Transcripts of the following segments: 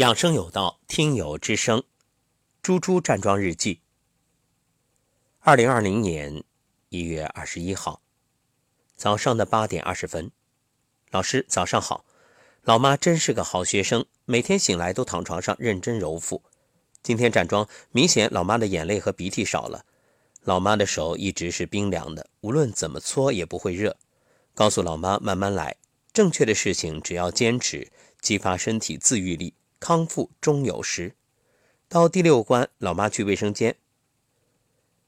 养生有道，听友之声，猪猪站桩日记。二零二零年一月二十一号早上的八点二十分，老师早上好。老妈真是个好学生，每天醒来都躺床上认真揉腹。今天站桩，明显老妈的眼泪和鼻涕少了。老妈的手一直是冰凉的，无论怎么搓也不会热。告诉老妈慢慢来，正确的事情只要坚持，激发身体自愈力。康复终有时。到第六关，老妈去卫生间，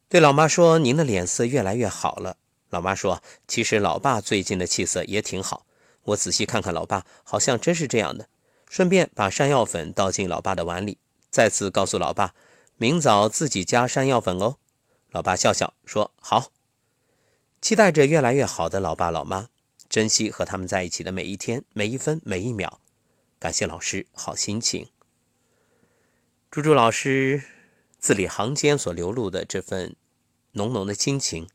对老妈说：“您的脸色越来越好了。”老妈说：“其实老爸最近的气色也挺好。我仔细看看老爸，好像真是这样的。”顺便把山药粉倒进老爸的碗里，再次告诉老爸：“明早自己加山药粉哦。”老爸笑笑说：“好。”期待着越来越好的老爸老妈，珍惜和他们在一起的每一天、每一分、每一秒。感谢老师好心情，朱朱老师字里行间所流露的这份浓浓的亲情，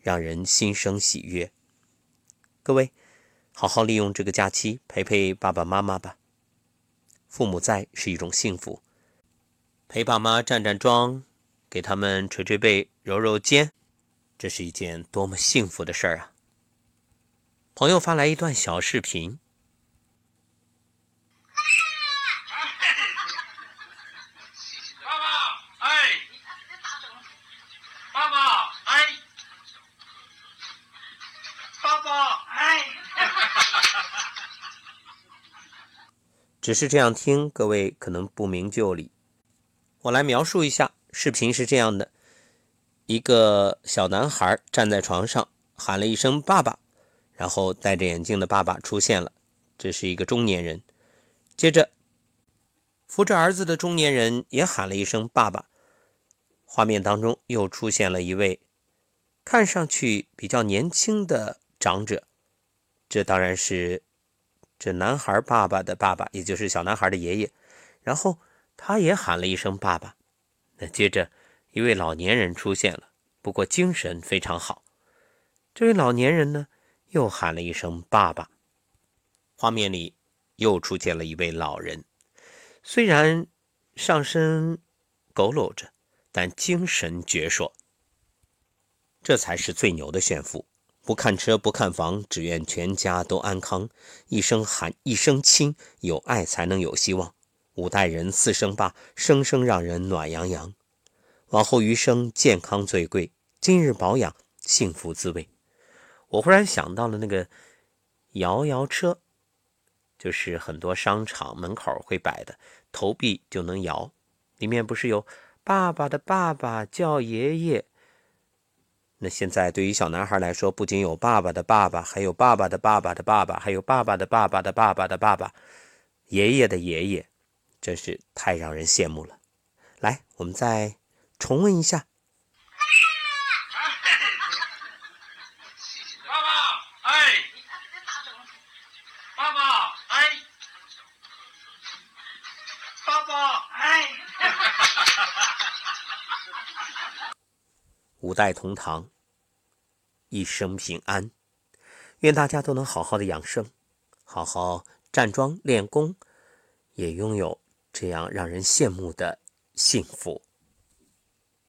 让人心生喜悦。各位，好好利用这个假期陪陪爸爸妈妈吧。父母在是一种幸福，陪爸妈站站桩，给他们捶捶背、揉揉肩，这是一件多么幸福的事儿啊！朋友发来一段小视频。只是这样听，各位可能不明就里。我来描述一下，视频是这样的：一个小男孩站在床上，喊了一声“爸爸”，然后戴着眼镜的爸爸出现了，这是一个中年人。接着，扶着儿子的中年人也喊了一声“爸爸”，画面当中又出现了一位看上去比较年轻的长者，这当然是。这男孩爸爸的爸爸，也就是小男孩的爷爷，然后他也喊了一声“爸爸”。那接着一位老年人出现了，不过精神非常好。这位老年人呢，又喊了一声“爸爸”。画面里又出现了一位老人，虽然上身佝偻着，但精神矍铄。这才是最牛的炫富。不看车，不看房，只愿全家都安康。一声喊，一声亲，有爱才能有希望。五代人，四声爸，声声让人暖洋洋。往后余生，健康最贵。今日保养，幸福滋味。我忽然想到了那个摇摇车，就是很多商场门口会摆的，投币就能摇。里面不是有爸爸的爸爸叫爷爷。那现在对于小男孩来说，不仅有爸爸的爸爸，还有爸爸的爸爸的爸爸，还有爸爸的爸爸的爸爸的爸爸，爷爷的爷爷，真是太让人羡慕了。来，我们再重温一下。爸爸，哎，爸爸，哎，爸爸，哎。五代同堂，一生平安。愿大家都能好好的养生，好好站桩练功，也拥有这样让人羡慕的幸福。